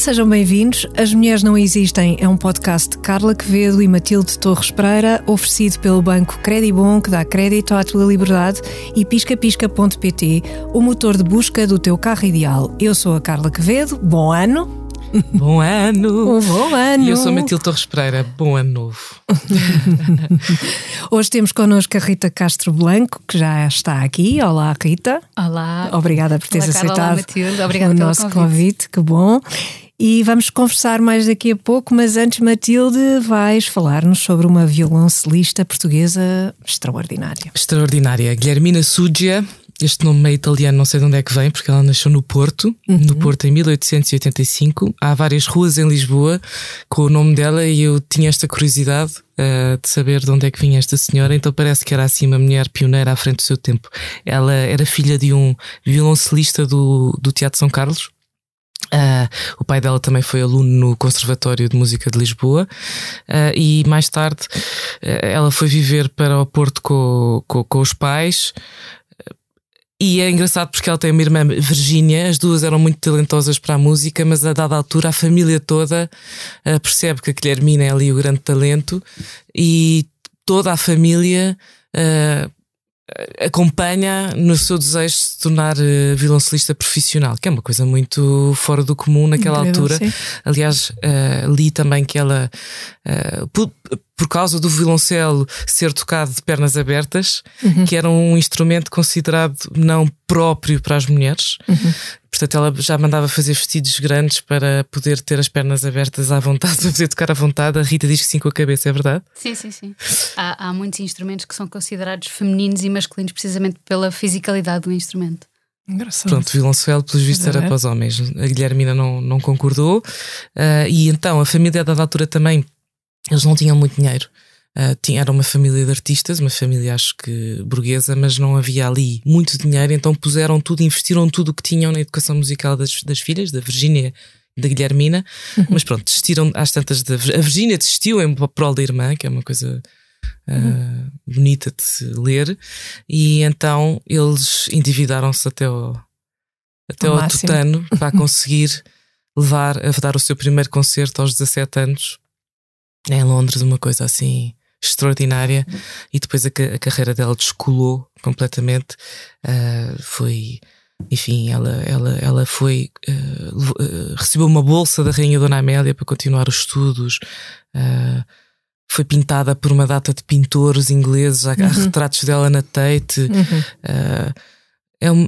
sejam bem-vindos. As Mulheres Não Existem é um podcast de Carla Quevedo e Matilde Torres Pereira, oferecido pelo banco Credibon, que dá crédito à tua liberdade, e piscapisca.pt, o motor de busca do teu carro ideal. Eu sou a Carla Quevedo, bom ano! Bom ano! Um bom ano! E eu sou Matilde Torres Pereira, bom ano novo. Hoje temos connosco a Rita Castro Blanco, que já está aqui. Olá, Rita. Olá. Obrigada por teres Olá, Carla, aceitado olá, Matilde. Obrigada o nosso convite. convite. Que bom. E vamos conversar mais daqui a pouco, mas antes, Matilde, vais falar-nos sobre uma violoncelista portuguesa extraordinária. Extraordinária. Guilhermina Sugia, este nome meio italiano, não sei de onde é que vem, porque ela nasceu no Porto, no Porto em 1885. Há várias ruas em Lisboa com o nome dela e eu tinha esta curiosidade eh, de saber de onde é que vinha esta senhora, então parece que era assim uma mulher pioneira à frente do seu tempo. Ela era filha de um violoncelista do, do Teatro São Carlos. Ah, o pai dela também foi aluno no Conservatório de Música de Lisboa. Ah, e mais tarde ah, ela foi viver para o Porto com, com, com os pais. E é engraçado porque ela tem uma irmã Virgínia, as duas eram muito talentosas para a música, mas a dada altura a família toda percebe que a Guilhermina é ali o grande talento. E toda a família acompanha no seu desejo de se tornar eh, violoncelista profissional, que é uma coisa muito fora do comum naquela Incrível, altura. sim. Aliás, eh, li também que ela, eh, por, por causa do violoncelo ser tocado de pernas abertas, que era um instrumento considerado não próprio para as mulheres. Portanto, ela já mandava fazer vestidos grandes para poder ter as pernas abertas à vontade, para poder tocar à vontade. A Rita diz que sim com a cabeça, é verdade? Sim, sim, sim. Há, há muitos instrumentos que são considerados femininos e masculinos precisamente pela fisicalidade do instrumento. Engraçado. Pronto, violoncelo, pelos vistos, era ver? para os homens. A Guilhermina não, não concordou. Ah, e então, a família, a dada altura, também, eles não tinham muito dinheiro. Ah, tinha, era uma família de artistas, uma família, acho que burguesa, mas não havia ali muito dinheiro, então puseram tudo, investiram tudo o que tinham na educação musical das, das filhas, da Virgínia e da Guilhermina. Mas pronto, desistiram às tantas. De, a Virgínia desistiu em prol da irmã, que é uma coisa. ah, bonita de se ler, e então eles endividaram-se até ao, até Ao ao tutano para conseguir levar a dar o seu primeiro concerto aos 17 anos em Londres, uma coisa assim extraordinária. E depois a, a carreira dela descolou completamente. Ah, foi, enfim, ela, ela, ela foi, ah, recebeu uma bolsa da Rainha Dona Amélia para continuar os estudos. Foi pintada por uma data de pintores ingleses, há, há retratos dela na Tate. Uhum. É,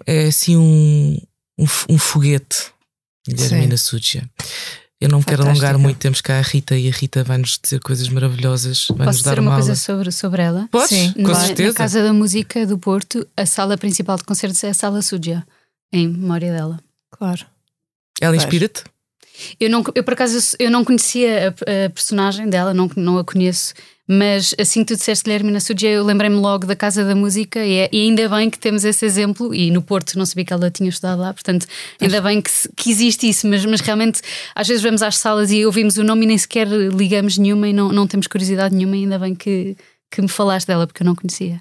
é assim um, um, um foguete, Guilhermina Sugia. Eu não quero Fantástica. alongar muito, temos cá a Rita e a Rita vai-nos dizer coisas maravilhosas, vai-nos Posso dar dizer uma uma coisa sobre, sobre ela? Podes? Sim, com na, certeza. na Casa da Música do Porto, a sala principal de concertos é a Sala Suja, em memória dela. Claro. Ela inspira-te? Eu, não, eu por acaso, eu não conhecia a, a personagem dela, não, não a conheço, mas assim que tu disseste Guilhermina Suja, eu lembrei-me logo da Casa da Música e, é- e ainda bem que temos esse exemplo. E no Porto não sabia que ela tinha estudado lá, portanto, ainda bem que, que existe isso, mas, mas realmente às vezes vamos às salas e ouvimos o nome e nem sequer ligamos nenhuma e não, não temos curiosidade nenhuma. E ainda bem que, que me falaste dela, porque eu não conhecia.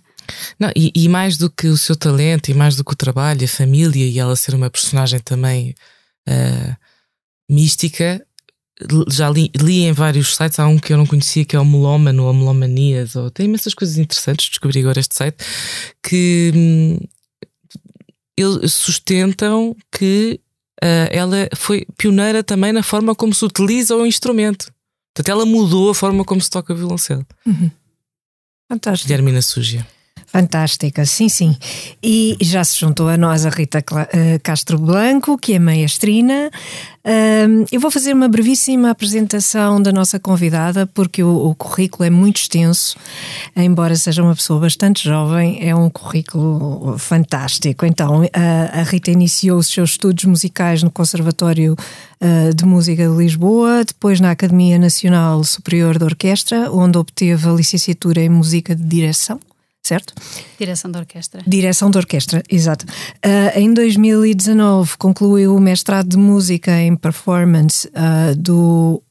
Não, e, e mais do que o seu talento, e mais do que o trabalho, a família, e ela ser uma personagem também ah, mística, já li, li em vários sites, há um que eu não conhecia que é o Melómano ou Melomanias, ou tem imensas coisas interessantes, descobri agora este site, que hum, eles sustentam que ah, ela foi pioneira também na forma como se utiliza o instrumento. Portanto, ela mudou a forma como se toca violoncelo. Fantástico. Guilhermina Sugia. Fantástica, sim, sim. E já se juntou a nós a Rita eh, Castro Blanco, que é maestrina. Eu vou fazer uma brevíssima apresentação da nossa convidada, porque o, o currículo é muito extenso, embora seja uma pessoa bastante jovem, é um currículo fantástico. Então, a, a Rita iniciou os seus estudos musicais no Conservatório eh, de Música de Lisboa, depois na Academia Nacional Superior de Orquestra, onde obteve a licenciatura em Música de Direção certo? Direção da orquestra. Direção de orquestra, exato. Ah, em 2019 concluiu o mestrado de música em performance ah, do,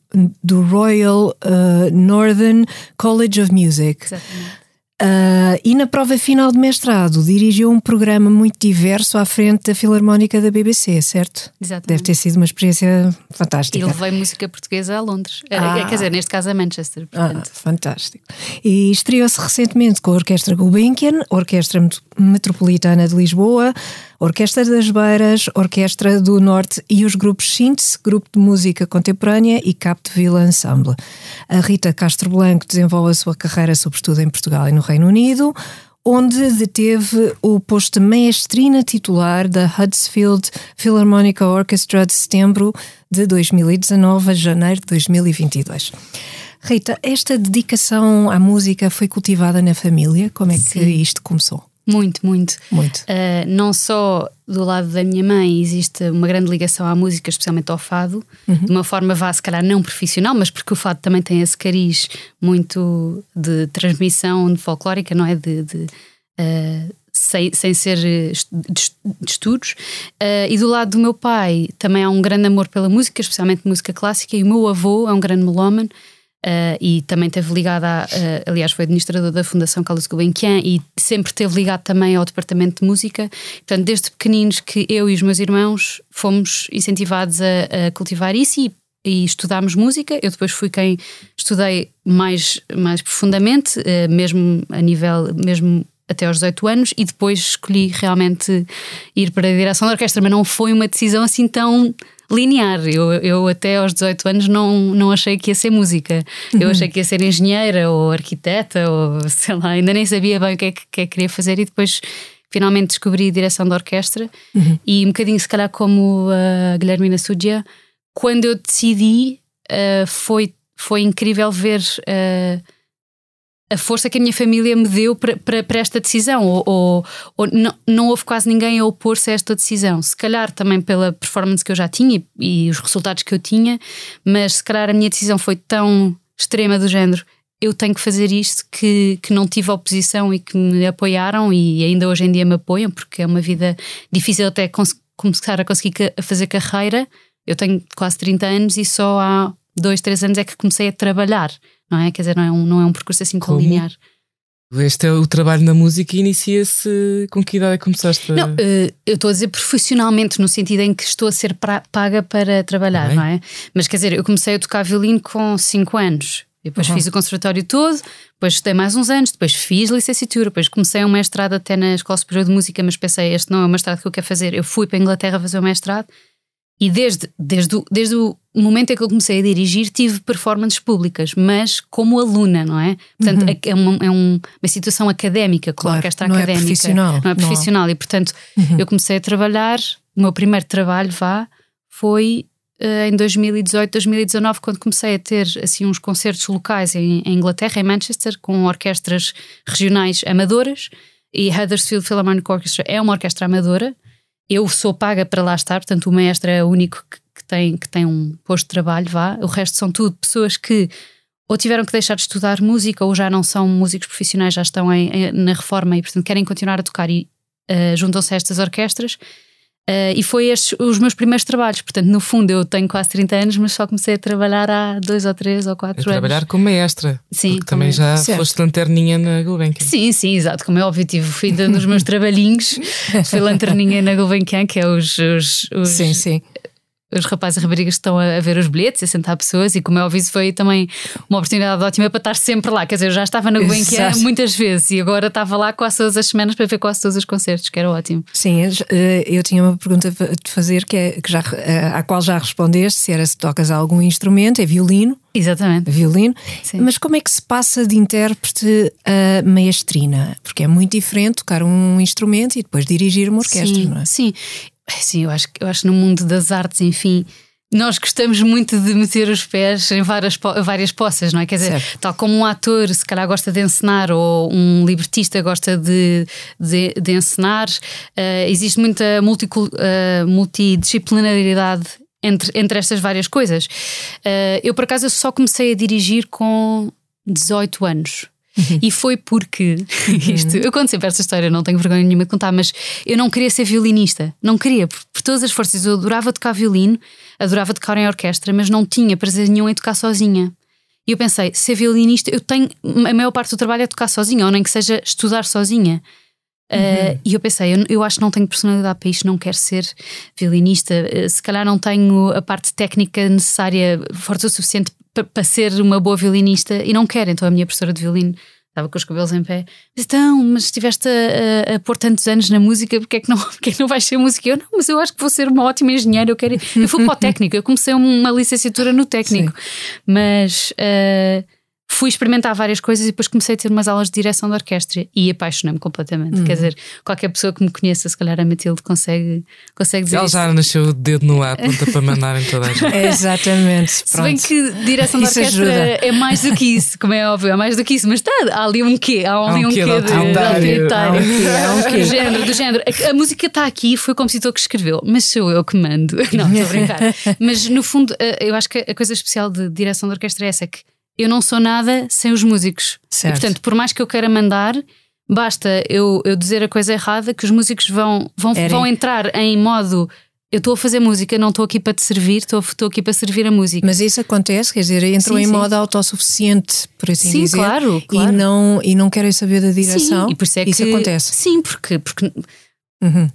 do Royal ah, Northern College of Music. Exatamente. Uh, e na prova final de mestrado dirigiu um programa muito diverso à frente da Filarmónica da BBC, certo? Exatamente. Deve ter sido uma experiência fantástica. E levei música portuguesa a Londres. Ah. Quer dizer, neste caso a Manchester. Ah, fantástico. E estreou-se recentemente com a Orquestra Gulbenkian, Orquestra Metropolitana de Lisboa, Orquestra das Beiras, Orquestra do Norte e os grupos Síntese, Grupo de Música Contemporânea e Capdeville Ensemble. A Rita Castro Blanco desenvolve a sua carreira sobretudo em Portugal e no Reino Unido, onde deteve o posto de maestrina titular da Huddersfield Philharmonic Orchestra de setembro de 2019 a janeiro de 2022. Rita, esta dedicação à música foi cultivada na família? Como é que Sim. isto começou? Muito, muito. Muito. Uh, não só do lado da minha mãe existe uma grande ligação à música, especialmente ao fado, uhum. de uma forma vá, se calhar não profissional, mas porque o fado também tem esse cariz muito de transmissão de folclórica, não é? De, de uh, sem, sem ser de, estudos. Uh, e do lado do meu pai também há um grande amor pela música, especialmente música clássica, e o meu avô é um grande melómano. Uh, e também esteve ligado a, uh, aliás, foi administrador da Fundação Carlos Gulbenkian e sempre esteve ligado também ao departamento de música. Portanto, desde pequeninos que eu e os meus irmãos fomos incentivados a, a cultivar isso e, e, estudámos música. Eu depois fui quem estudei mais, mais profundamente, uh, mesmo a nível, mesmo até aos 18 anos, e depois escolhi realmente ir para a direção da orquestra, mas não foi uma decisão assim tão linear. Eu, eu até aos 18 anos não, não achei que ia ser música. Eu uhum. achei que ia ser engenheira ou arquiteta ou sei lá, ainda nem sabia bem o que é que, que, é que queria fazer e depois finalmente descobri a direção da orquestra uhum. e um bocadinho se calhar como a Guilhermina Sudia, quando eu decidi uh, foi, foi incrível ver uh, a força que a minha família me deu para, para, esta decisão, ou, ou, ou, não, não houve quase ninguém a opor-se a esta decisão. Se calhar também pela performance que eu já tinha e, e os resultados que eu tinha, mas se calhar a minha decisão foi tão extrema do género. Eu tenho que fazer isto que, que não tive oposição e que me apoiaram e ainda hoje em dia me apoiam, porque é uma vida difícil até começar a conseguir a fazer carreira. Eu tenho quase 30 anos e só há dois, três anos é que comecei a trabalhar não é? Quer dizer, não é um, não é um percurso assim tão linear. Este é o trabalho na música e inicia-se com que idade é começaste? A... Não, uh, eu estou a dizer profissionalmente, no sentido em que estou a ser paga para trabalhar, Bem. não é? Mas quer dizer, eu comecei a tocar violino com 5 anos. Depois uhum. fiz o conservatório todo, depois estudei mais uns anos, depois fiz licenciatura, depois comecei um mestrado até na Escola Superior de Música, mas pensei, este não é o mestrado que eu quero fazer. Eu fui para a Inglaterra fazer o mestrado e desde, desde, o, desde o momento em que eu comecei a dirigir, tive performances públicas, mas como aluna, não é? Portanto, uhum. é, uma, é um, uma situação académica, com claro, orquestra não é académica. É profissional. Não é profissional. Não. E, portanto, uhum. eu comecei a trabalhar, o meu primeiro trabalho, vá, foi uh, em 2018, 2019, quando comecei a ter assim uns concertos locais em, em Inglaterra, em Manchester, com orquestras regionais amadoras. E Huddersfield Philharmonic Orchestra é uma orquestra amadora eu sou paga para lá estar, portanto o maestro é o único que, que, tem, que tem um posto de trabalho, vá. O resto são tudo pessoas que ou tiveram que deixar de estudar música ou já não são músicos profissionais, já estão em, em, na reforma e portanto querem continuar a tocar e uh, juntam-se a estas orquestras. Uh, e foi estes os meus primeiros trabalhos. Portanto, no fundo, eu tenho quase 30 anos, mas só comecei a trabalhar há dois ou três ou quatro a anos. trabalhar como maestra. Sim. Porque também já certo. foste lanterninha na Gulbenkian. Sim, sim, exato. Como é óbvio, tive, fui dando os meus trabalhinhos. Fui lanterninha na Gulbenkian, que é os, os, os, sim, sim os rapazes e raparigas estão a, ver os bilhetes, a sentar pessoas, e como é óbvio, foi também uma oportunidade ótima para estar sempre lá. Quer dizer, eu já estava na Gulbenkian muitas vezes e agora estava lá quase todas as semanas para ver quase todos os concertos, que era ótimo. Sim, eh, eu tinha uma pergunta de fazer que é, que já, eh, à qual já respondeste, se era se tocas algum instrumento, é violino. Exatamente. Violino. Sim. Mas como é que se passa de intérprete a maestrina? Porque é muito diferente tocar um instrumento e depois dirigir uma orquestra, sim, não é? Sim, Sim, eu acho, eu acho que no mundo das artes, enfim, nós gostamos muito de meter os pés em várias, várias poças, não é? Quer dizer, certo. tal como um ator se calhar gosta de encenar ou um libretista gosta de, de, de encenar, uh, existe muita multi, uh, multidisciplinaridade entre, entre estas várias coisas. Uh, eu, por acaso, só comecei a dirigir com 18 anos. E foi porque uhum. isto, eu conto sempre esta história, não tenho vergonha nenhuma de contar, mas eu não queria ser violinista, não queria, por, por todas as forças. Eu adorava tocar violino, adorava tocar em orquestra, mas não tinha prazer nenhum em tocar sozinha. E eu pensei, ser violinista, eu tenho. A maior parte do trabalho é tocar sozinha, ou nem que seja estudar sozinha. Uh, e eu pensei, eu, eu, acho que não tenho personalidade para isto, não quero ser violinista. Uh, se calhar não tenho a parte técnica necessária, forte o suficiente para ser uma boa violinista e não quero. Então a minha professora de violino estava com os cabelos em pé. Disse, então, mas estiveste a, a, a, pôr tantos anos na música, porque é, que não, porque é que não vais ser música? Eu não, mas eu acho que vou ser uma ótima engenheira. Eu, quero... eu fui para o técnico, eu comecei uma licenciatura no técnico, Sim. mas. Uh, fui experimentar várias coisas e depois comecei a ter umas aulas de direção de orquestra e apaixonei-me completamente. Uhum. Quer dizer, qualquer pessoa que me conheça, se calhar a Matilde consegue, consegue dizer. Ela já isto. nasceu o dedo no ar, ponta para mandar em toda a gente. Exatamente. Se bem que direção de orquestra ajuda. é mais do que isso, como é óbvio, é mais do que isso, mas está, há ali um quê? Há ali há um, quê, quê de autoritário. Há um quê, do género, do género. A, a música está aqui, foi o compositor que escreveu, mas sou eu que mando. Não, estou a brincar. mas no fundo, eh, eu acho que a coisa especial de direção de orquestra é essa que eu não sou nada sem os músicos. Certo. E, portanto, por mais que eu queira mandar, basta eu, eu dizer a coisa errada que os músicos vão, vão, vão entrar em modo. Eu estou a fazer música, não estou aqui para te servir, estou, aqui para servir a música. Mas isso acontece, quer dizer, entram sim, em sim. modo autossuficiente, por assim sim, dizer. Claro, claro. E não, e não querem saber da direção. Sim, e por isso, é isso que, acontece. Sim, porque, porque Uhum.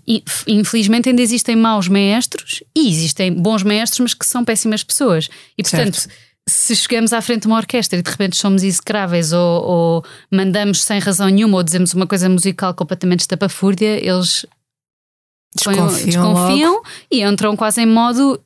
Infelizmente ainda existem maus maestros e existem bons maestros, mas que são péssimas pessoas. E portanto, certo se chegamos à frente de uma orquestra e de repente somos execráveis ou, ou, mandamos sem razão nenhuma ou dizemos uma coisa musical completamente estapafúrdia, eles desconfiam, desconfiam e entram quase em modo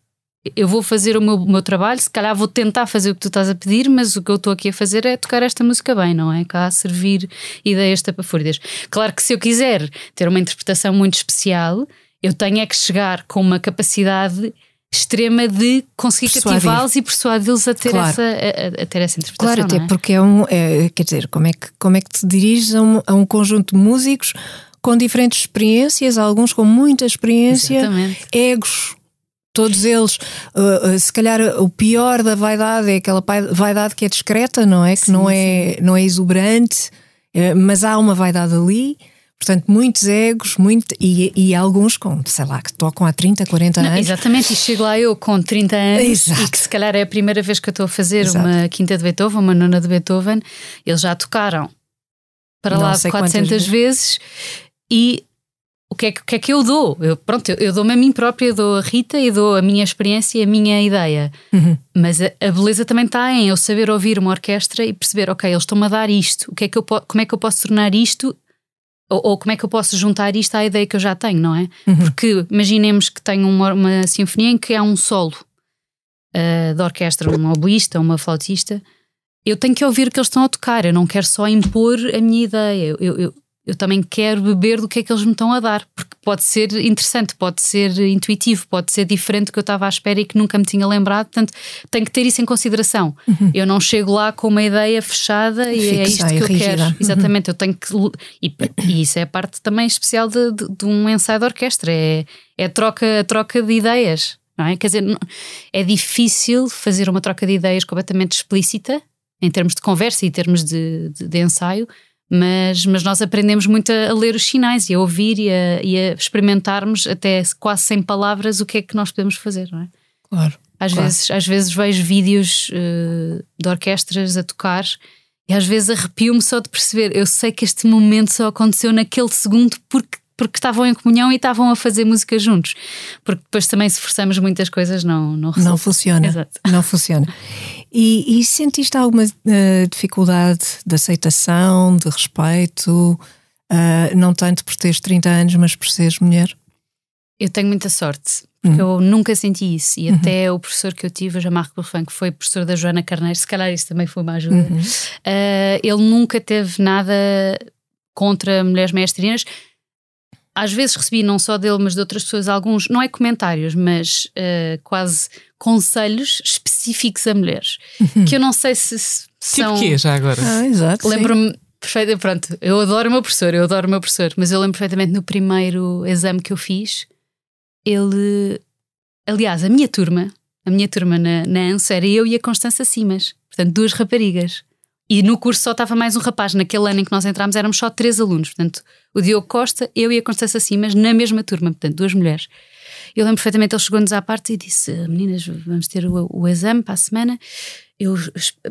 eu vou fazer o meu, o meu, trabalho, se calhar vou tentar fazer o que tu estás a pedir, mas o que eu estou aqui a fazer é tocar esta música bem, não é? Cá servir ideias tapafúrdias. Claro que se eu quiser ter uma interpretação muito especial, eu tenho é que chegar com uma capacidade extrema de conseguir cativá-los e persuadi-los a, ter claro. essa, a, a, ter essa interpretação. Claro, até é? porque é um. É, quer dizer, como é, que, como é que te diriges a um, a um conjunto de músicos com diferentes experiências, alguns com muita experiência, Exatamente. egos. Todos eles, uh, uh, se calhar o pior da vaidade é aquela vaidade que é discreta, não é? Que sim, não, é, não é exuberante, uh, mas há uma vaidade ali. Portanto, muitos egos muito, e, e alguns com, sei lá, que tocam há 30, 40 Não, anos. Exatamente, e chego lá eu com 30 anos Exato. e que se calhar é a primeira vez que eu estou a fazer Exato. uma quinta de Beethoven, uma nona de Beethoven, eles já tocaram para Não lá de 400 vezes. vezes e o que, é que, o que é que eu dou? Eu, pronto, eu, eu dou-me a mim própria, eu dou a Rita e dou a minha experiência e a minha ideia. Uhum. Mas a, a, beleza também está em eu saber ouvir uma orquestra e perceber, ok, eles estão-me a dar isto, o que é que eu, como é que eu posso tornar isto ou, ou, como é que eu posso juntar isto à ideia que eu já tenho, não é? Uhum. Porque imaginemos que tenho uma, uma sinfonia em que há um solo uh, de orquestra, um oboísta, uma flautista. Eu tenho que ouvir o que eles estão a tocar, eu não quero só impor a minha ideia. Eu, eu, eu também quero beber do que é que eles me estão a dar, porque pode ser interessante, pode ser intuitivo, pode ser diferente do que eu estava à espera e que nunca me tinha lembrado, portanto, tenho que ter isso em consideração. Uhum. Eu não chego lá com uma ideia fechada e é isto que eu rígida. quero. Exatamente, uhum. eu tenho que. E, e, isso é a parte também especial de, de, de um ensaio de orquestra, é, é a, troca, a troca de ideias. Não é? Quer dizer, é difícil fazer uma troca de ideias completamente explícita, em termos de conversa e em termos de, de, de ensaio, mas, mas nós aprendemos muito a, a ler os sinais e a ouvir e a, e a, experimentarmos até quase sem palavras o que é que nós podemos fazer, não é? Claro. Às, claro. Vezes, às vezes vejo vídeos uh, de orquestras a tocar e às vezes arrepio-me só de perceber. Eu sei que este momento só aconteceu naquele segundo porque porque estavam em comunhão e estavam a fazer música juntos. Porque depois também, se forçamos muitas coisas, não Não, não funciona. Exato. Não funciona. E, e sentiste alguma uh, dificuldade de aceitação, de respeito? Uh, não tanto por teres 30 anos, mas por seres mulher? Eu tenho muita sorte, porque uhum. eu nunca senti isso. E uhum. até o professor que eu tive, o Jean-Marc Buffin, que foi professor da Joana Carneiro, se calhar isso também foi uma ajuda, uhum. uh, ele nunca teve nada contra mulheres mestrinas às vezes recebi não só dele, mas de outras pessoas, alguns, não é comentários, mas uh, quase conselhos específicos a mulheres. Uhum. Que eu não sei se, se tipo são. Tipo quê, já agora? Ah, exato. Lembro-me perfeitamente, pronto, eu adoro o meu professor, eu adoro o meu professor, mas eu lembro perfeitamente no primeiro exame que eu fiz, ele. Aliás, a minha turma, a minha turma na, na ANSO era eu e a Constança Simas, portanto, duas raparigas. E no curso só estava mais um rapaz. Naquele ano em que nós entramos éramos só três alunos. Portanto, o Diogo Costa, eu e a Constança Simas na mesma turma, portanto, duas mulheres. Eu lembro perfeitamente, ele chegou-nos à parte e disse: Meninas, vamos ter o, o exame para a semana. Eu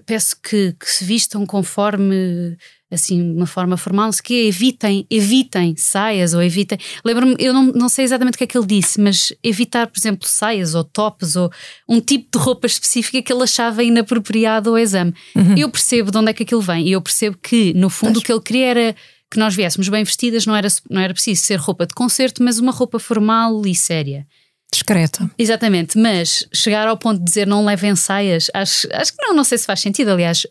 peço que, que se vistam conforme assim, de uma forma formal, se que evitem, evitem saias ou evitem. Lembro-me, eu não, não sei exatamente o que é que ele disse, mas evitar, por exemplo, saias ou tops ou um tipo de roupa específica que ele achava inapropriado ao exame. Uhum. Eu percebo de onde é que aquilo vem e eu percebo que, no fundo, o que ele queria era que nós viéssemos bem vestidas, não era, não era preciso ser roupa de concerto, mas uma roupa formal e séria. Discreta. Exatamente, mas chegar ao ponto de dizer não levem saias, acho, acho que não, não sei se faz sentido. Aliás,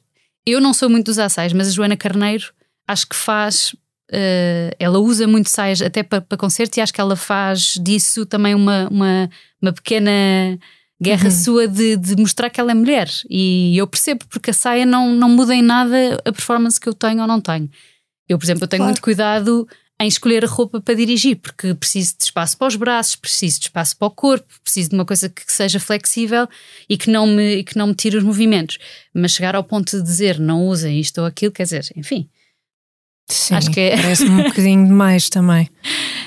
eu não sou muito dos assais, mas a Joana Carneiro acho que faz. Uh, ela usa muito saias até para pa concertos e acho que ela faz disso também uma, uma, uma pequena guerra uhum. sua de, de, mostrar que ela é mulher. E eu percebo, porque a saia não, não muda em nada a performance que eu tenho ou não tenho. Eu, por exemplo, eu tenho claro. muito cuidado em escolher a roupa para dirigir, porque preciso de espaço para os braços, preciso de espaço para o corpo, preciso de uma coisa que seja flexível e que não me, que não me tire os movimentos. Mas chegar ao ponto de dizer não usem isto ou aquilo, quer dizer, enfim. Sim, acho que é... parece-me um bocadinho demais também.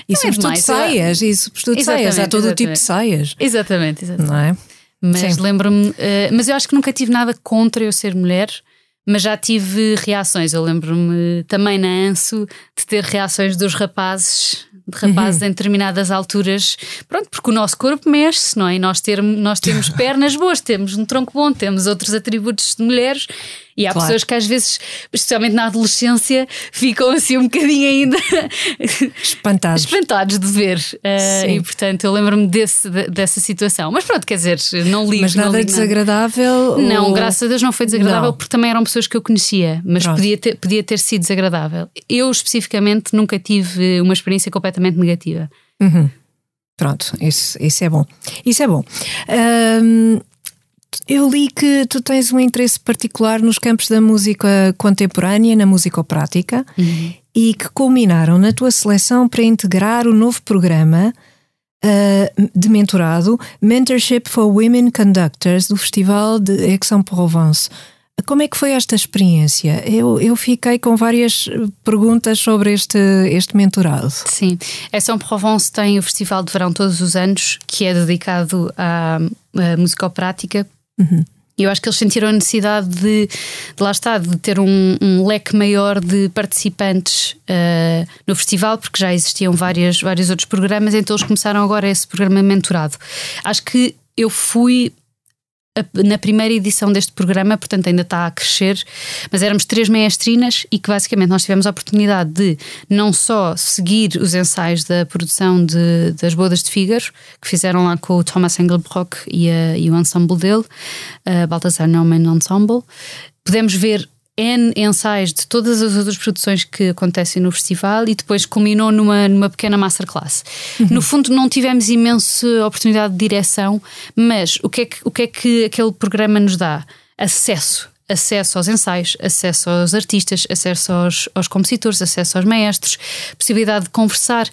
E não sobretudo é demais, saias, e sobretudo saias, há todo o tipo de saias. Exatamente, exatamente. Não é? Mas lembro-me, uh, mas eu acho que nunca tive nada contra eu ser mulher mas já tive reações. Eu lembro-me também na ANSO de ter reações dos rapazes de rapazes uhum. em determinadas alturas, pronto, porque o nosso corpo mexe-se, não é? E nós, ter, nós temos pernas boas, temos um tronco bom, temos outros atributos de mulheres. E há claro. pessoas que às vezes, especialmente na adolescência, ficam assim um bocadinho ainda espantados, espantados de ver. Uh, e portanto eu lembro-me desse, dessa situação. Mas pronto, quer dizer, não ligo. Mas nada desagradável? Nada. Não, graças a Deus não foi desagradável, não. porque também eram pessoas que eu conhecia, mas podia ter, podia ter sido desagradável. Eu especificamente nunca tive uma experiência completamente negativa. Uhum. Pronto, isso, isso é bom. Isso é bom. Um, eu li que tu tens um interesse particular nos campos da música contemporânea, na musicoprática, uhum. e que culminaram na tua seleção para integrar o novo programa uh, de mentorado Mentorship for Women Conductors do Festival de Aix-en-Provence. Como é que foi esta experiência? Eu, eu fiquei com várias perguntas sobre este, este mentorado. Sim, Aix-en-Provence tem o Festival de Verão todos os anos, que é dedicado à, à musicoprática Uhum. E eu acho que eles sentiram a necessidade de, de lá está, de ter um, um leque maior de participantes uh, no festival, porque já existiam várias, vários outros programas, então eles começaram agora esse programa mentorado. Acho que eu fui na primeira edição deste programa, portanto ainda está a crescer, mas éramos três maestrinas e que basicamente nós tivemos a oportunidade de não só seguir os ensaios da produção de, das Bodas de Fígaro, que fizeram lá com o Thomas Engelbrock e, a, e o ensemble dele, a Baltasar Neumann Ensemble, pudemos ver N ensaios de todas as outras produções que acontecem no festival e depois culminou numa, numa pequena masterclass. Uhum. No fundo, não tivemos imensa oportunidade de direção, mas o que, é que, o que é que aquele programa nos dá? Acesso acesso aos ensaios, acesso aos artistas, acesso aos, aos compositores, acesso aos maestros, possibilidade de conversar.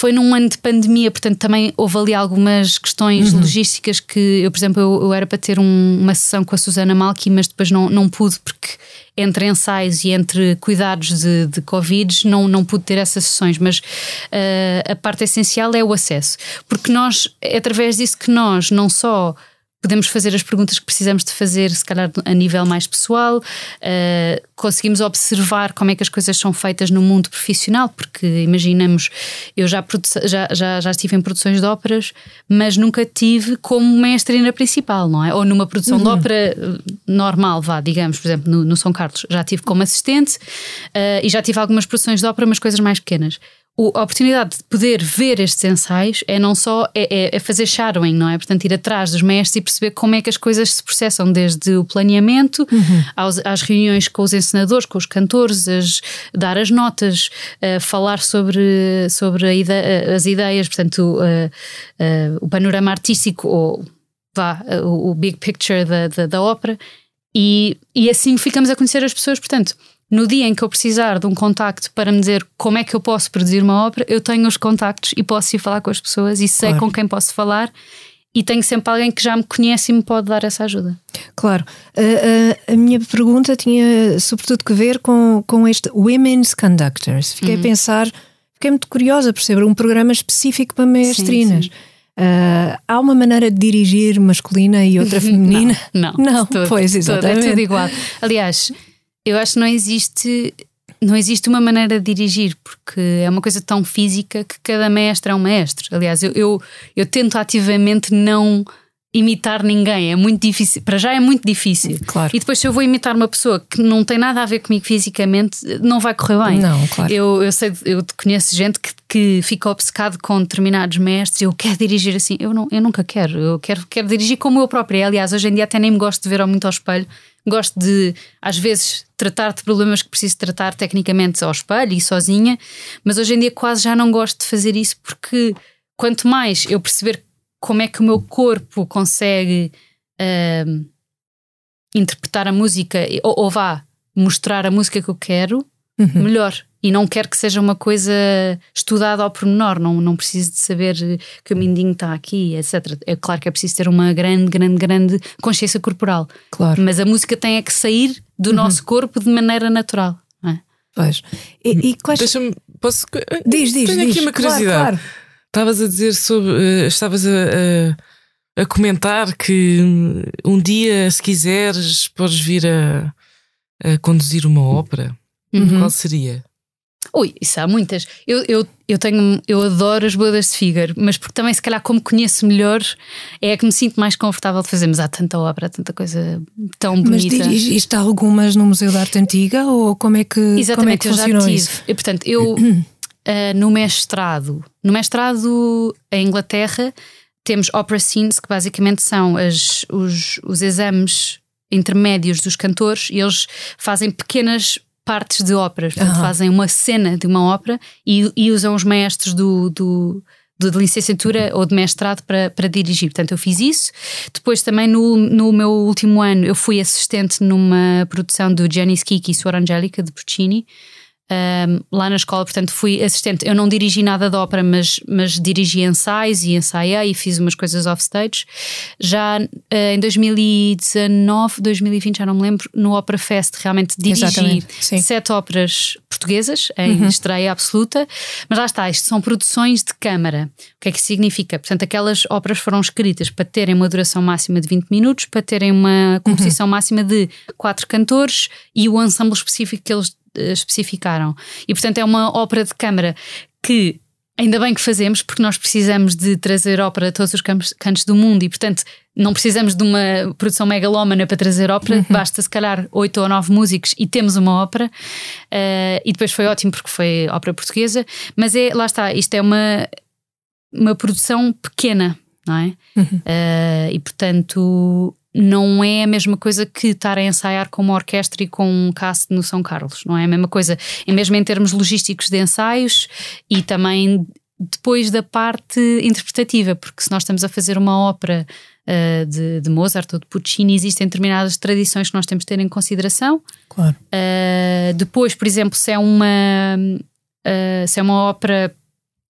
Foi num ano de pandemia, portanto também houve ali algumas questões uhum. logísticas que eu, por exemplo, eu, eu era para ter um, uma sessão com a Susana Malki, mas depois não, não pude porque entre ensaios e entre cuidados de, de Covid não, não pude ter essas sessões, mas uh, a parte essencial é o acesso, porque nós, é através disso que nós não só podemos fazer as perguntas que precisamos de fazer, se calhar a nível mais pessoal, uh, conseguimos observar como é que as coisas são feitas no mundo profissional, porque imaginamos, eu já, já, já, já estive em produções de óperas, mas nunca tive como mestrina principal, não é? Ou numa produção uhum. de ópera eh, normal, vá, digamos, por exemplo, no, no São Carlos, já tive como assistente uh, e já tive algumas produções de ópera, mas coisas mais pequenas a oportunidade de poder ver estes ensaios é não só é, é, é, fazer shadowing, não é? Portanto, ir atrás dos mestres e perceber como é que as coisas se processam, desde o planeamento uhum. aos, às reuniões com os encenadores, com os cantores, as, dar as notas, uh, falar sobre, sobre ide as ideias, portanto, uh, uh, o panorama artístico ou vá, o, o big picture da, da, da ópera. E, e assim ficamos a conhecer as pessoas, portanto no dia em que eu precisar de um contacto para me dizer como é que eu posso produzir uma ópera, eu tenho os contactos e posso ir falar com as pessoas e sei claro. com quem posso falar e tenho sempre alguém que já me conhece e me pode dar essa ajuda. Claro. a minha pergunta tinha sobretudo que ver com, com este Women's Conductors. Fiquei uhum. a pensar, fiquei muito curiosa por saber um programa específico para maestrinas. Sim, sim. Uh, há uma maneira de dirigir masculina e outra feminina? não, não, não tudo, pois exatamente. Tudo, é tudo igual. Aliás, eu acho que não existe não existe uma maneira de dirigir, porque é uma coisa tão física que cada mestre é um mestre. Aliás, eu, eu, eu tento ativamente não imitar ninguém, é muito difícil. Para já é muito difícil. Claro. E depois, se eu vou imitar uma pessoa que não tem nada a ver comigo fisicamente, não vai correr bem. Não, claro. Eu, eu sei, eu conheço gente que, que fica obcecado com determinados mestres. Eu quero dirigir assim. Eu, não, eu nunca quero. Eu quero, quero dirigir como eu própria. Aliás, hoje em dia até nem me gosto de ver muito ao espelho. Gosto de, às vezes, tratar de problemas que preciso tratar tecnicamente ao espelho e sozinha, mas hoje em dia quase já não gosto de fazer isso porque quanto mais eu perceber como é que o meu corpo consegue uh, interpretar a música ou, ou, vá mostrar a música que eu quero, uhum. melhor. E não quero que seja uma coisa estudada ao pormenor, não, não preciso de saber que o mindinho está aqui, etc. É claro que é preciso ter uma grande, grande, grande consciência corporal. Claro. Mas a música tem é que sair do uhum. nosso corpo de maneira natural. É? Pois. E, e quais... Deixa-me. Posso. Diz, diz. Tenho diz. aqui uma curiosidade. Claro, claro. Estavas a dizer sobre. Uh, estavas a, a, a, comentar que um dia, se quiseres, podes vir a, a conduzir uma ópera. Uhum. Qual seria? Ui, isso há muitas. Eu, eu, eu tenho, eu adoro as bodas de Figaro, mas porque também, se calhar, como conheço melhor, é a que me sinto mais confortável de fazer. Mas há tanta ópera, tanta coisa tão bonita. Mas dirigiste algumas no Museu da Arte Antiga ou como é que, Exatamente, como é que eu funcionou já tive. isso? E, portanto, eu uh, no mestrado. No mestrado em Inglaterra temos opera scenes, que basicamente são as, os, os exames intermédios dos cantores e eles fazem pequenas partes de óperas, portanto, uhum. fazem uma cena de uma ópera e, e usam os maestros do, do de licenciatura ou de mestrado para, para dirigir. Portanto, eu fiz isso. Depois, também no, no meu último ano, eu fui assistente numa produção do Gianni Schicchi e Suor Angélica de Puccini um, lá na escola, portanto fui assistente. Eu não dirigi nada de ópera, mas, mas dirigi ensaios e ensaiei e fiz umas coisas offstage. Já uh, em 2019, 2020, já não me lembro, no Opera Fest realmente dirigi sete óperas portuguesas em uhum. estreia absoluta, mas lá está, isto são produções de câmara. O que é que significa? Portanto, aquelas óperas foram escritas para terem uma duração máxima de 20 minutos, para terem uma composição uhum. máxima de quatro cantores e o ensemble específico que eles especificaram. E portanto é uma ópera de câmara que ainda bem que fazemos, porque nós precisamos de trazer ópera a todos os campos, cantos do mundo e, portanto, não precisamos de uma produção megalómana para trazer ópera, uhum. basta se calhar oito ou nove músicos e temos uma ópera. Uh, e depois foi ótimo porque foi ópera portuguesa, mas é, lá está, isto é uma, uma produção pequena, não é? Uhum. Uh, e portanto não é a mesma coisa que estar a ensaiar com uma orquestra e com um cast no São Carlos, não é a mesma coisa. É mesmo em termos logísticos de ensaios e também depois da parte interpretativa, porque se nós estamos a fazer uma ópera uh, de, de, Mozart ou de Puccini, existem determinadas tradições que nós temos de ter em consideração. Claro. Uh, depois, por exemplo, se é uma, uh, se é uma ópera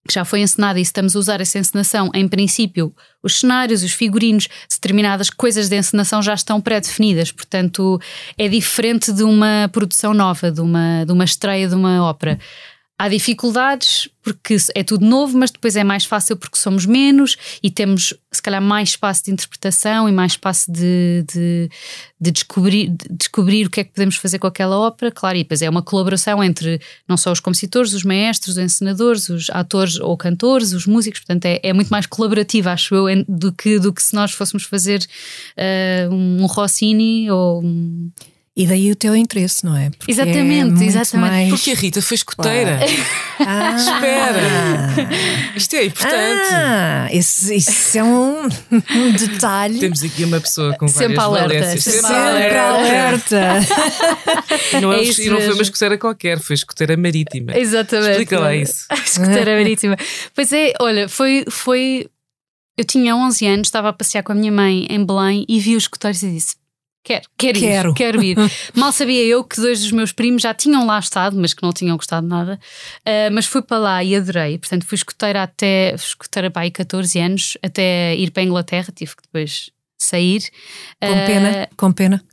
que já foi encenada e estamos a usar essa encenação, em princípio, os cenários, os figurinos, determinadas coisas de encenação já estão pré-definidas. Portanto, é diferente de uma produção nova, de uma, de uma estreia de uma ópera. Há dificuldades porque é tudo novo, mas depois é mais fácil porque somos menos e temos, se calhar, mais espaço de interpretação e mais espaço de, de, de descobrir, de descobrir o que é que podemos fazer com aquela ópera. Claro, e depois é uma colaboração entre não só os compositores, os maestros, os encenadores, os atores ou cantores, os músicos. Portanto, é, é muito mais colaborativa, acho eu, do que, do que se nós fôssemos fazer uh, um Rossini ou um e daí o teu interesse, não é? Porque exatamente, é exatamente. Mais... Porque a Rita foi escoteira. Ah, Espera! Isto é importante. Ah, isso, isso é um, um, detalhe. Temos aqui uma pessoa com Sempre várias alerta, valências. Sempre, Sempre alerta. e não, é, é e não foi uma escoteira qualquer, foi escoteira marítima. Exatamente. Explica lá isso. escoteira marítima. Pois é, olha, foi, foi. Eu tinha 11 anos, estava a passear com a minha mãe em Belém e vi os escoteiros e disse: Quero, quero, Quero. ir, quero ir. Mal sabia eu que dois dos meus primos já tinham lá estado, mas que não tinham gostado nada. Uh, mas fui para lá e adorei. Portanto, fui escoteira até, fui escoteira para aí 14 anos, até ir para a Inglaterra, tive que depois sair. Com Uh, pena, com pena.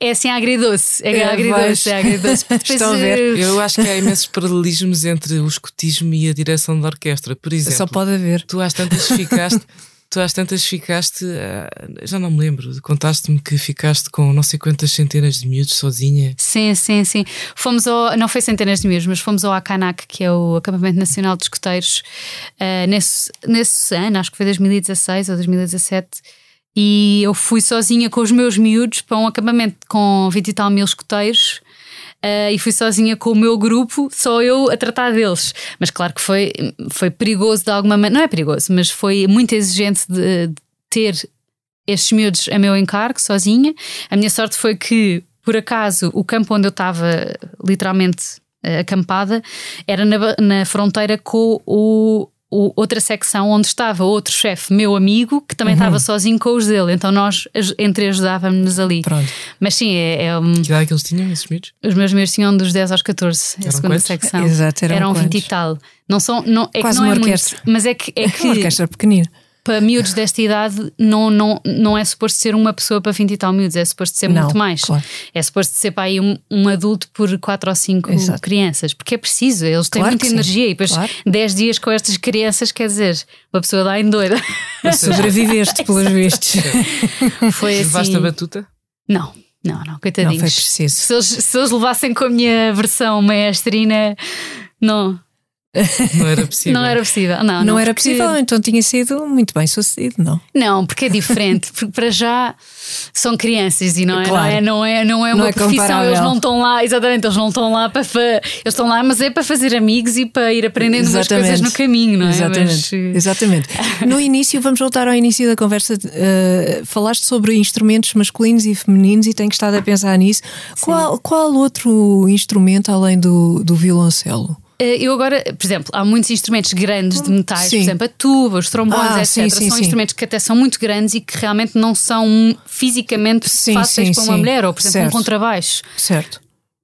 É assim agridoce, é, É, agridoce, é agridoce. Estão a ver? uh, Eu acho que há imensos paralelismos entre o escotismo e a direção da orquestra. Por exemplo, Só pode haver. tu às tantas ficaste. Tu às tantas ficaste, ah, já não me lembro, contaste-me que ficaste com não sei quantas centenas de miúdos sozinha. Sim, sim, sim. Fomos ao, não foi centenas de miúdos, mas fomos ao ACANAC, que é o Acampamento Nacional de Escoteiros, uh, nesse, nesse ano, acho que foi 2016 ou 2017. E eu fui sozinha com os meus miúdos para um acampamento com 20 e tal mil escoteiros. Uh, e fui sozinha com o meu grupo, só eu a tratar deles. Mas claro que foi, foi perigoso de alguma maneira, não é perigoso, mas foi muito exigente de, de ter estes miúdos a meu encargo, sozinha. A minha sorte foi que, por acaso, o campo onde eu estava literalmente eh, acampada era na, na fronteira com o, o- outra secção onde estava outro chefe, meu amigo, que também estava sozinho com os dele. Então nós entre ajudávamos ali. Pronto. Mas sim, é, é, um, Que idade é que eles tinham, esses miúdos? os meus miúdos tinham dos 10 aos 14, a Eram segunda quantos? secção. Exato, eram 20 e tal. Não são, não, é Quase que não uma é orquestra. muito, mas é que, é É que uma orquestra pequenina. Para miúdos desta idade não, não, não é suposto ser uma pessoa para 20 e tal miúdos, é suposto ser Não, muito mais. claro. É suposto ser para aí um, um adulto por 4 ou 5 Exato. crianças, porque é preciso, eles têm Claro muita que sim, energia e depois claro. 10 dias com estas crianças, quer dizer, uma pessoa dá em doida. Sobreviveste, pelos vistos. Foi assim. Levaste a batuta? Não, não, não, Não coitadinhos. foi preciso. se, eles, se eles levassem com a minha versão maestrina, não, Não era possível. não era possível. Não, Não, não, era porque- possível, então tinha sido muito bem sucedido, não? Não, porque é diferente. porque para já são crianças e não é, Claro. não é, não é, não é uma Não é profissão. Eles não estão lá, exatamente, eles não estão lá para. fa- Eles estão lá, mas é para fazer amigos e para ir aprendendo umas Exatamente. coisas no caminho, não é? Exatamente. Mas, eh, Exatamente. No início, vamos voltar ao início da conversa. eh, falaste sobre instrumentos masculinos e femininos e tenho estado a pensar nisso. Qual, qual outro instrumento além do, do violoncelo? Eh, Eu agora, por exemplo, há muitos instrumentos grandes de metais, Sim. por exemplo, a tuba, os trombones, Ah, etc. sim, sim, são sim. instrumentos que até são muito grandes e que realmente não são fisicamente Sim, fáceis sim, para uma sim. mulher, ou por exemplo, Certo. um contrabaixo. Certo.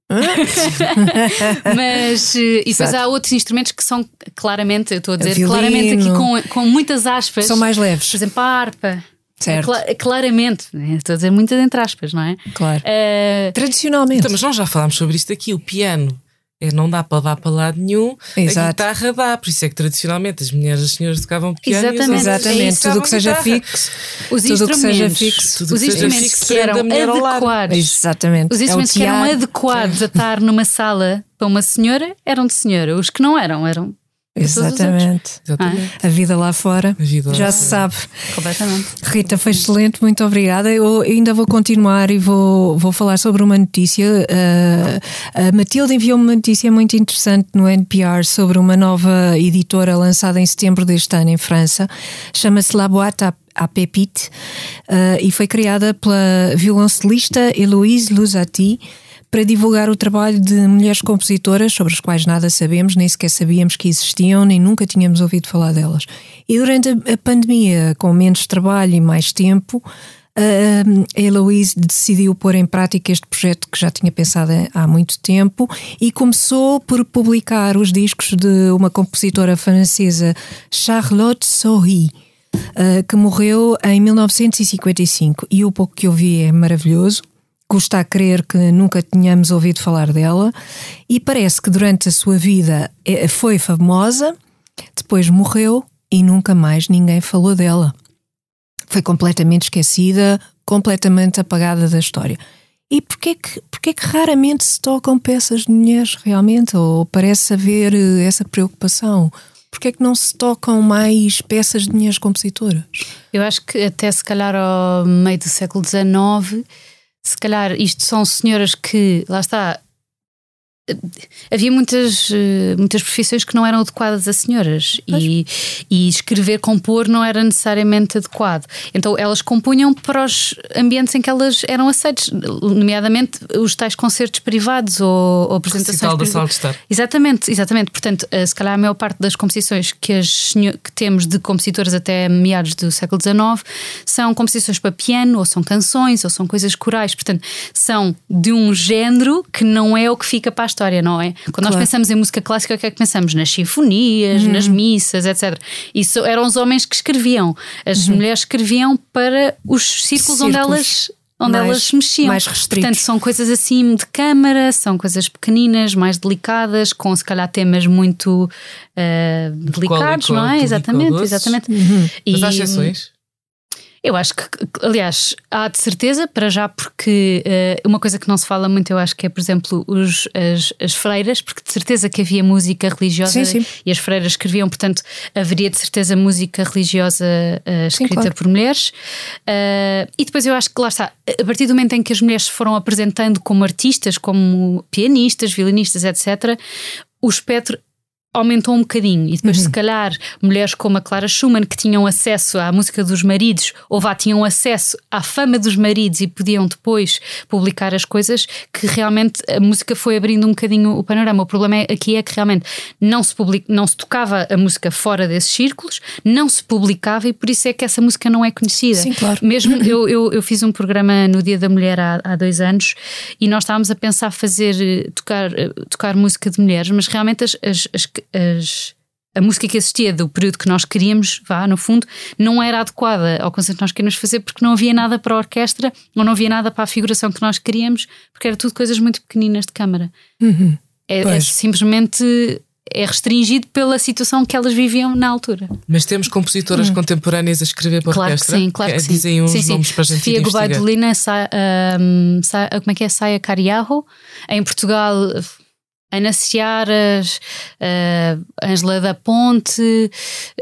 Mas, eh, e depois Exato. há outros instrumentos que são claramente, eu estou a dizer, Violino. claramente aqui com, com muitas aspas. São mais leves. Por exemplo, a harpa. Certo. Cla- claramente, né? estou a dizer muitas entre aspas, não é? Claro. Eh, Tradicionalmente. Então, mas nós já falámos sobre isto aqui. O piano é, não dá para dar para lado nenhum. Exato. A guitarra dá. Por isso é que tradicionalmente as mulheres, as senhoras tocavam piano. Exatamente. Exatamente. Tudo o que seja fixo. os Tudo o que seja instrumentos, fixo. Tudo o os que seja instrumentos fixo que eram adequados, Exatamente. os É o instrumentos que eram adequados a estar numa sala para uma senhora eram de senhora, os que não eram, eram Exatamente. Exatamente. A vida lá fora. Vida Já lá se sabe. completamente. Rita, foi excelente, muito obrigada. Eu ainda vou continuar e vou, vou falar sobre uma notícia. Uh, a Matilde enviou uma notícia muito interessante no NPR sobre uma nova editora lançada em setembro deste ano em França. Chama-se La Boîte à, à Pépite uh, e foi criada pela violoncelista Heloïse Lusati para divulgar o trabalho de mulheres compositoras sobre as quais nada sabemos, nem sequer sabíamos que existiam, nem nunca tínhamos ouvido falar delas. E durante a, pandemia, com menos trabalho e mais tempo, a Heloise decidiu pôr em prática este projeto que já tinha pensado há muito tempo e começou por publicar os discos de uma compositora francesa, Charlotte Souris. Uh, que morreu em 1955 e o pouco que eu vi é maravilhoso custa a crer que nunca tínhamos ouvido falar dela, e parece que durante a sua vida eh, foi famosa, depois morreu e nunca mais ninguém falou dela. Foi completamente esquecida, completamente apagada da história. E porquê que, porquê que raramente se tocam peças de mulheres realmente? Ou parece haver eh, essa preocupação? Porquê que não se tocam mais peças de mulheres compositoras? Eu acho que até se calhar ao meio do século XIX, se calhar isto são senhoras que, lá está, havia muitas, eh, muitas profissões que não eram adequadas a senhoras e, e, escrever, compor não era necessariamente adequado. Então elas compunham para os ambientes em que elas eram aceites, nomeadamente os tais concertos privados ou, ou apresentações. da sala de estar. Exatamente, exatamente. Portanto, eh, se calhar a maior parte das composições que, as, que temos de compositores até meados do século XIX são composições para piano, ou são canções, ou são coisas corais. Portanto, são de um género que não é o que fica para a história, não é? Quando claro. nós pensamos em música clássica, o que é que pensamos? Nas sinfonias, uhum. nas missas, etc. Isso eram os homens que escreviam. As uhum. mulheres escreviam para os círculos, círculos. onde elas onde mais, elas mexiam. Mais restritos. Portanto, são coisas assim de câmara, são coisas pequeninas, mais delicadas, com se calhar temas muito uh, delicados, não é? Exatamente, exatamente. Uhum. E, Mas há exceções? Eu acho que, aliás, há de certeza, para já, porque uh, uma coisa que não se fala muito, eu acho que é, por exemplo, os, as, as freiras, porque de certeza que havia música religiosa sim, sim. e as freiras escreviam, portanto, haveria de certeza música religiosa uh, escrita sim, claro. por mulheres. Uh, e depois eu acho que lá está, a partir do momento em que as mulheres se foram apresentando como artistas, como pianistas, violinistas, etc., o espectro aumentou um bocadinho. E depois, uhum. se calhar, mulheres como a Clara Schumann, que tinham acesso à música dos maridos, ou vá, tinham acesso à fama dos maridos e podiam depois publicar as coisas, que realmente a música foi abrindo um bocadinho o panorama. O problema aqui é que realmente não se, publica, não se tocava a música fora desses círculos, não se publicava e por isso é que essa música não é conhecida. Sim, claro. Mesmo eu, eu, eu fiz um programa no Dia da Mulher há, há dois anos e nós estávamos a pensar fazer eh, tocar, eh, tocar música de mulheres, mas realmente as, as, as as, a música que existia do período que nós queríamos, vá, no fundo, não era adequada ao concerto que nós queríamos fazer porque não havia nada para a orquestra ou não havia nada para a figuração que nós queríamos, porque era tudo coisas muito pequeninas de câmara. Uhum. É, é, simplesmente é restringido pela situação que elas viviam na altura. Mas temos compositoras hum. contemporâneas a escrever para claro orquestra? Que sim, claro que, sim. Dizem uns sim, nomes para a gente Sofia Gubaidolina, um, como é que é? Saia Cariarro. Em Portugal Ana Searas, uh, Angela da Ponte,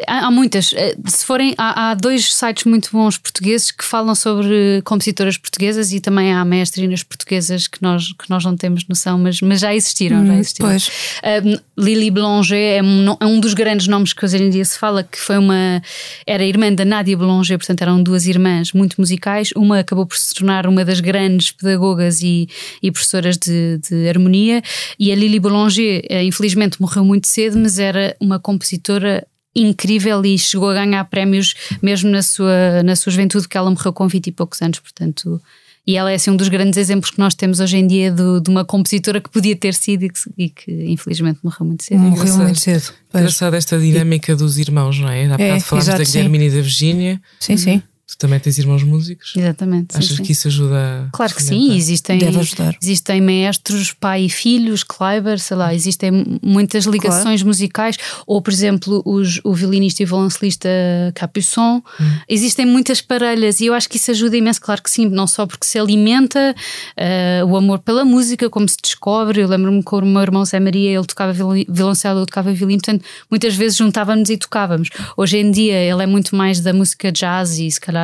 há, há muitas. Eh, se forem, há, há, dois sites muito bons portugueses que falam sobre compositoras portuguesas e também há mestrinas portuguesas que nós, que nós não temos noção, mas, mas já existiram. Hum, já existiram. Pois. Uh, Lily Boulanger é um, é um, dos grandes nomes que hoje em dia se fala, que foi uma. Era irmã da Nadia Boulanger, portanto eram duas irmãs muito musicais. Uma acabou por se tornar uma das grandes pedagogas e, e professoras de, de harmonia, e a Lily Boulanger, eh, infelizmente, morreu muito cedo, mas era uma compositora incrível e chegou a ganhar prémios mesmo na sua, na sua juventude, porque ela morreu com 20 e poucos anos, portanto. E ela é assim, um dos grandes exemplos que nós temos hoje em dia de, de uma compositora que podia ter sido e que, e que infelizmente morreu muito cedo. Morreu muito cedo. Engraçado esta dinâmica e... dos irmãos, não é? Há é, bocado falámos da Guilhermina e da Virgínia. Sim, sim. Tu também tens irmãos músicos? Exatamente. Achas sim, que isso ajuda? Claro que sim, existem, Deve ajudar. existem maestros, pai e filhos, Kleiber, sei lá, existem muitas ligações claro. musicais, ou por exemplo, os, o violinista e violoncelista Capuçon. Hum. Existem muitas parelhas e eu acho que isso ajuda imenso, claro que sim, não só porque se alimenta uh, o amor pela música, como se descobre. Eu lembro-me com o meu irmão Zé Maria, ele tocava violoncelo, eu tocava violino, portanto, muitas vezes juntávamos e tocávamos. Hoje em dia ele é muito mais da música jazz e se calhar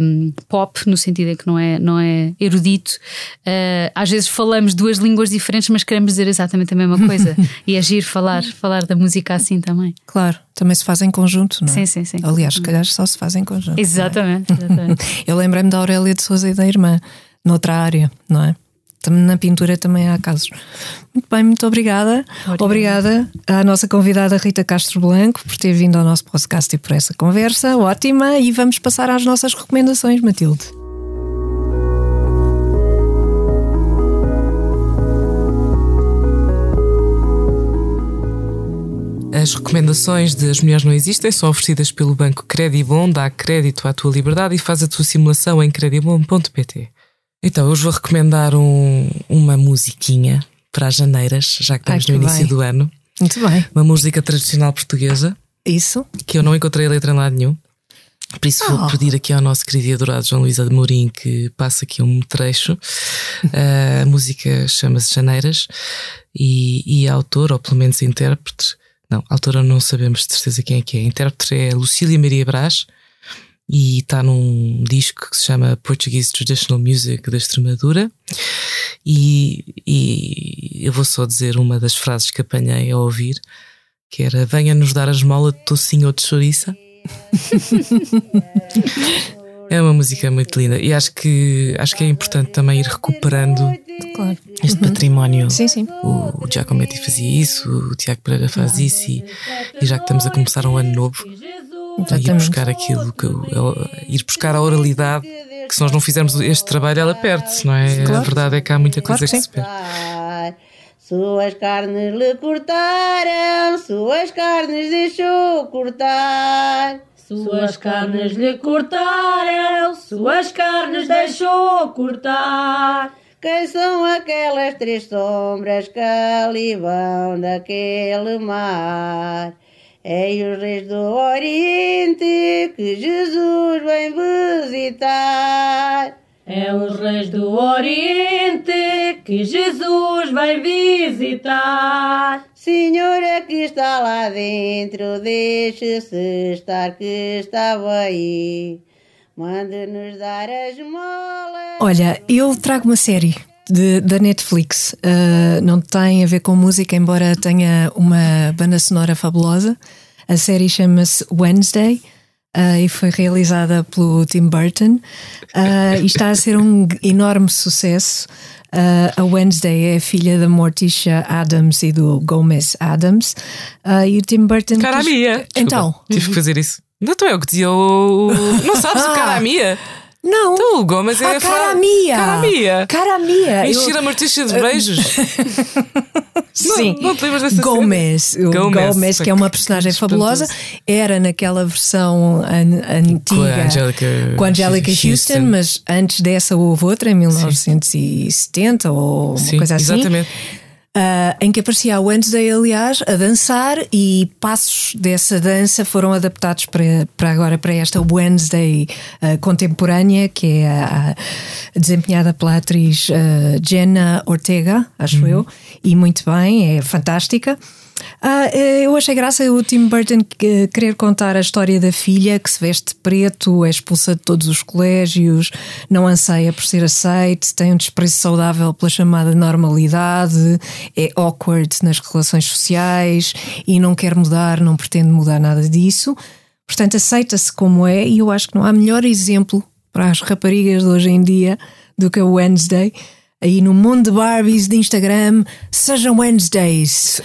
um, pop, no sentido em que não é, não é erudito. Uh, às vezes falamos duas línguas diferentes, mas queremos dizer exatamente a mesma coisa. e agir, falar, falar da música assim também. Claro, também se faz em conjunto, não é? Sim, sim, sim. Aliás, se calhar só se faz em conjunto. É? Exatamente. É? exatamente. Eu lembrei-me da Aurélia de Souza e da irmã, noutra área, não é? Na pintura também há casos. Muito bem, muito obrigada. Obrigada. obrigada à nossa convidada Rita Castro Blanco por ter vindo ao nosso podcast e por essa conversa ótima. E vamos passar às nossas recomendações, Matilde. As recomendações de As Mulheres Não Existem são oferecidas pelo Banco Credibon, dá crédito à tua liberdade e faz a tua simulação em credibon.pt. Então, hoje vou recomendar um, uma musiquinha para as janeiras, já que estamos Ai, que no início bem. do ano. Muito bem. Uma música tradicional portuguesa. Isso. Que eu não encontrei a letra em lado nenhum. Por isso oh. vou pedir aqui ao nosso querido e adorado João Luís Amorim que passe aqui um trecho. a música chama-se Janeiras e, e a autor, ou pelo menos a intérprete, não, a autora não sabemos de certeza quem é que é. A intérprete é Lucília Maria Brás e está num disco que se chama Portuguese Traditional Music da Extremadura e, e eu vou só dizer uma das frases que apanhei a ouvir, que era venha nos dar a esmola de tocinho ou de chouriça. É uma música muito linda e acho que, acho que é importante também ir recuperando Claro. este património. Sim, sim. O, o Giacometti fazia isso, o Tiago Pereira faz isso e, e já que estamos a começar um ano novo, ir Exatamente. buscar aquilo, que, ir buscar a oralidade, que se nós não fizermos este trabalho ela perde-se, não é? A Claro. verdade é que há muita Claro coisa que que, sim. se perde. Suas carnes lhe cortaram, suas carnes deixou cortar. Suas carnes lhe cortaram, suas carnes deixou cortar. Quem são aquelas três sombras que ali vão daquele mar? É os reis do Oriente que Jesus vem visitar. É os reis do Oriente que Jesus vai visitar. Senhora que está lá dentro, deixe-se estar que estava aí. Mande-nos dar as molas. Olha, eu trago uma série de- da Netflix. Uh, não tem a ver com música, embora tenha uma banda sonora fabulosa. A série chama-se Wednesday. uh, e foi realizada pelo Tim Burton uh, e está a ser um enorme sucesso. Uh, a Wednesday é a filha da Morticia Adams e do Gomez Adams. Uh, e o Tim Burton. Cara quis- minha! Então, Desculpa, tive que fazer isso. Não tu é o que dizia o. Não sabes o cara minha? Não. Então o Gomes é a a fra- cara minha! Cara minha! Cara minha! Encher a Mortícia de beijos. Sim, Não, não te lembras dessa Gomez, o Gomez, Gomez, que é uma personagem fabulosa, era naquela versão an- antiga Com a Angelica com a Angelica Houston, Houston. mas antes dessa houve outra, em 1970 ou uma Sim, coisa assim. exatamente. Ah, em que aparecia a Wednesday, aliás, a dançar e passos dessa dança foram adaptados para, para agora para esta Wednesday ah, contemporânea, que é a, a- desempenhada pela atriz ah, Jenna Ortega, acho eu, e muito bem, é fantástica. Ah, eh, eu achei graça o Tim Burton que- querer contar a história da filha que se veste preto, é expulsa de todos os colégios, não anseia por ser aceite, tem um desprezo saudável pela chamada normalidade, é awkward nas relações sociais e não quer mudar, não pretende mudar nada disso. Portanto, aceita-se como é e eu acho que não há melhor exemplo para as raparigas de hoje em dia do que a Wednesday. Aí no mundo de Barbies de Instagram, sejam Wednesdays.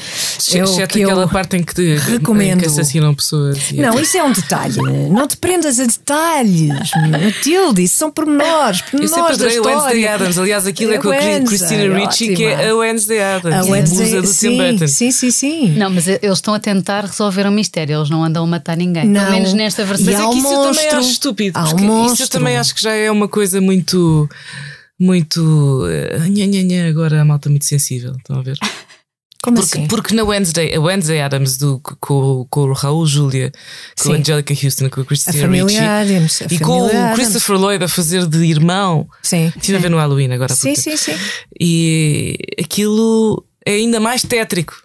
É o Exceto que eu aquela parte em que, te, recomendo. em que assassinam pessoas. Não, isso é um detalhe. Não te prendas a detalhes, Matilde. Isso são pormenores. Eu pormenores sempre da adorei o Wednesday. Adams. Aliás, aquilo é, É com a Christina Ricci, que é a Wednesday Adams. A a Wednesday, musa do sim, Tim Burton. sim, sim, sim. Não, mas eles estão a tentar resolver um mistério, eles não andam a matar ninguém. Não. Pelo menos nesta versão. Mas E é que isso eu também monstro. acho estúpido. Há um porque isso eu monstro. também acho que já é uma coisa muito. Muito. eh, Nha, nha, nha, agora a malta muito sensível. Estão a ver? Como Porque, assim? porque na Wednesday, a Wednesday Adams do, com, com o Raul Júlia, com Sim. a Angelica Houston, com a A Christina família Ricci Adams. a e com o Adams. Christopher Lloyd a fazer de irmão. Sim. Estive a ver no Halloween agora. Sim, sim, sim. E aquilo é ainda mais tétrico.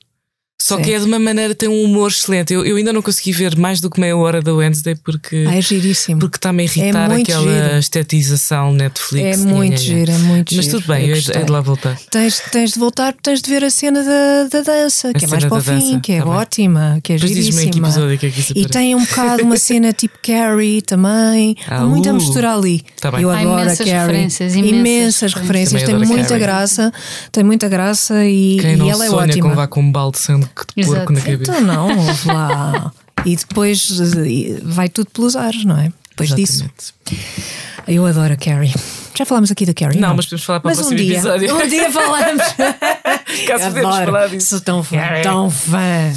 Só Sim. que é de uma maneira, tem um humor excelente. Eu, eu ainda não consegui ver mais do que meia hora da Wednesday porque Ah, é giríssimo. porque está-me a irritar É aquela giro. estetização Netflix. É muito nha, nha. giro, é muito Mas giro. tudo bem, hei de lá voltar. Tens, tens de voltar, tens de ver a cena da, da dança, que é mais para o fim, dança, que é tá bem. ótima, que é Depois giríssima. episódio que é que E tem um bocado uma cena tipo Carrie também. Ah, Há muita uh, mistura ali. tá bem. Eu adoro imensas a Carrie. referências, imensas Imensas referências. Tem a muita Carrie. graça. Tem muita graça e, e ela é sonha ótima. com vá com um balde de de porco Exato. na cabeça. Então não, ouve lá. E depois eh, vai tudo pelos ares, não é? Depois disso. Exatamente. Eu adoro a Carrie. Já falámos aqui da Carrie? Não, mas podemos falar para o Mas um próximo dia, episódio. um dia falamos. Caso podemos falar disso. Sou tão fã, Carrie. tão fã.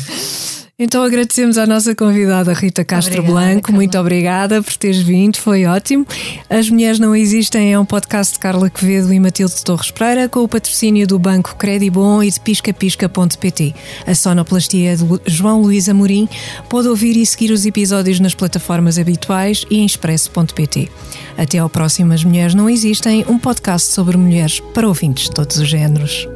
Então agradecemos à nossa convidada Rita Castro Obrigada, Blanco. Carla. Muito obrigada por teres vindo, foi ótimo. As Mulheres Não Existem é um podcast de Carla Quevedo e Matilde Torres Pereira com o patrocínio do Banco Credibon e de piscapisca.pt. A sonoplastia é de João Luís Amorim. Pode ouvir e seguir os episódios nas plataformas habituais e em expresso.pt. Até ao próximo As Mulheres Não Existem, um podcast sobre mulheres para ouvintes de todos os géneros.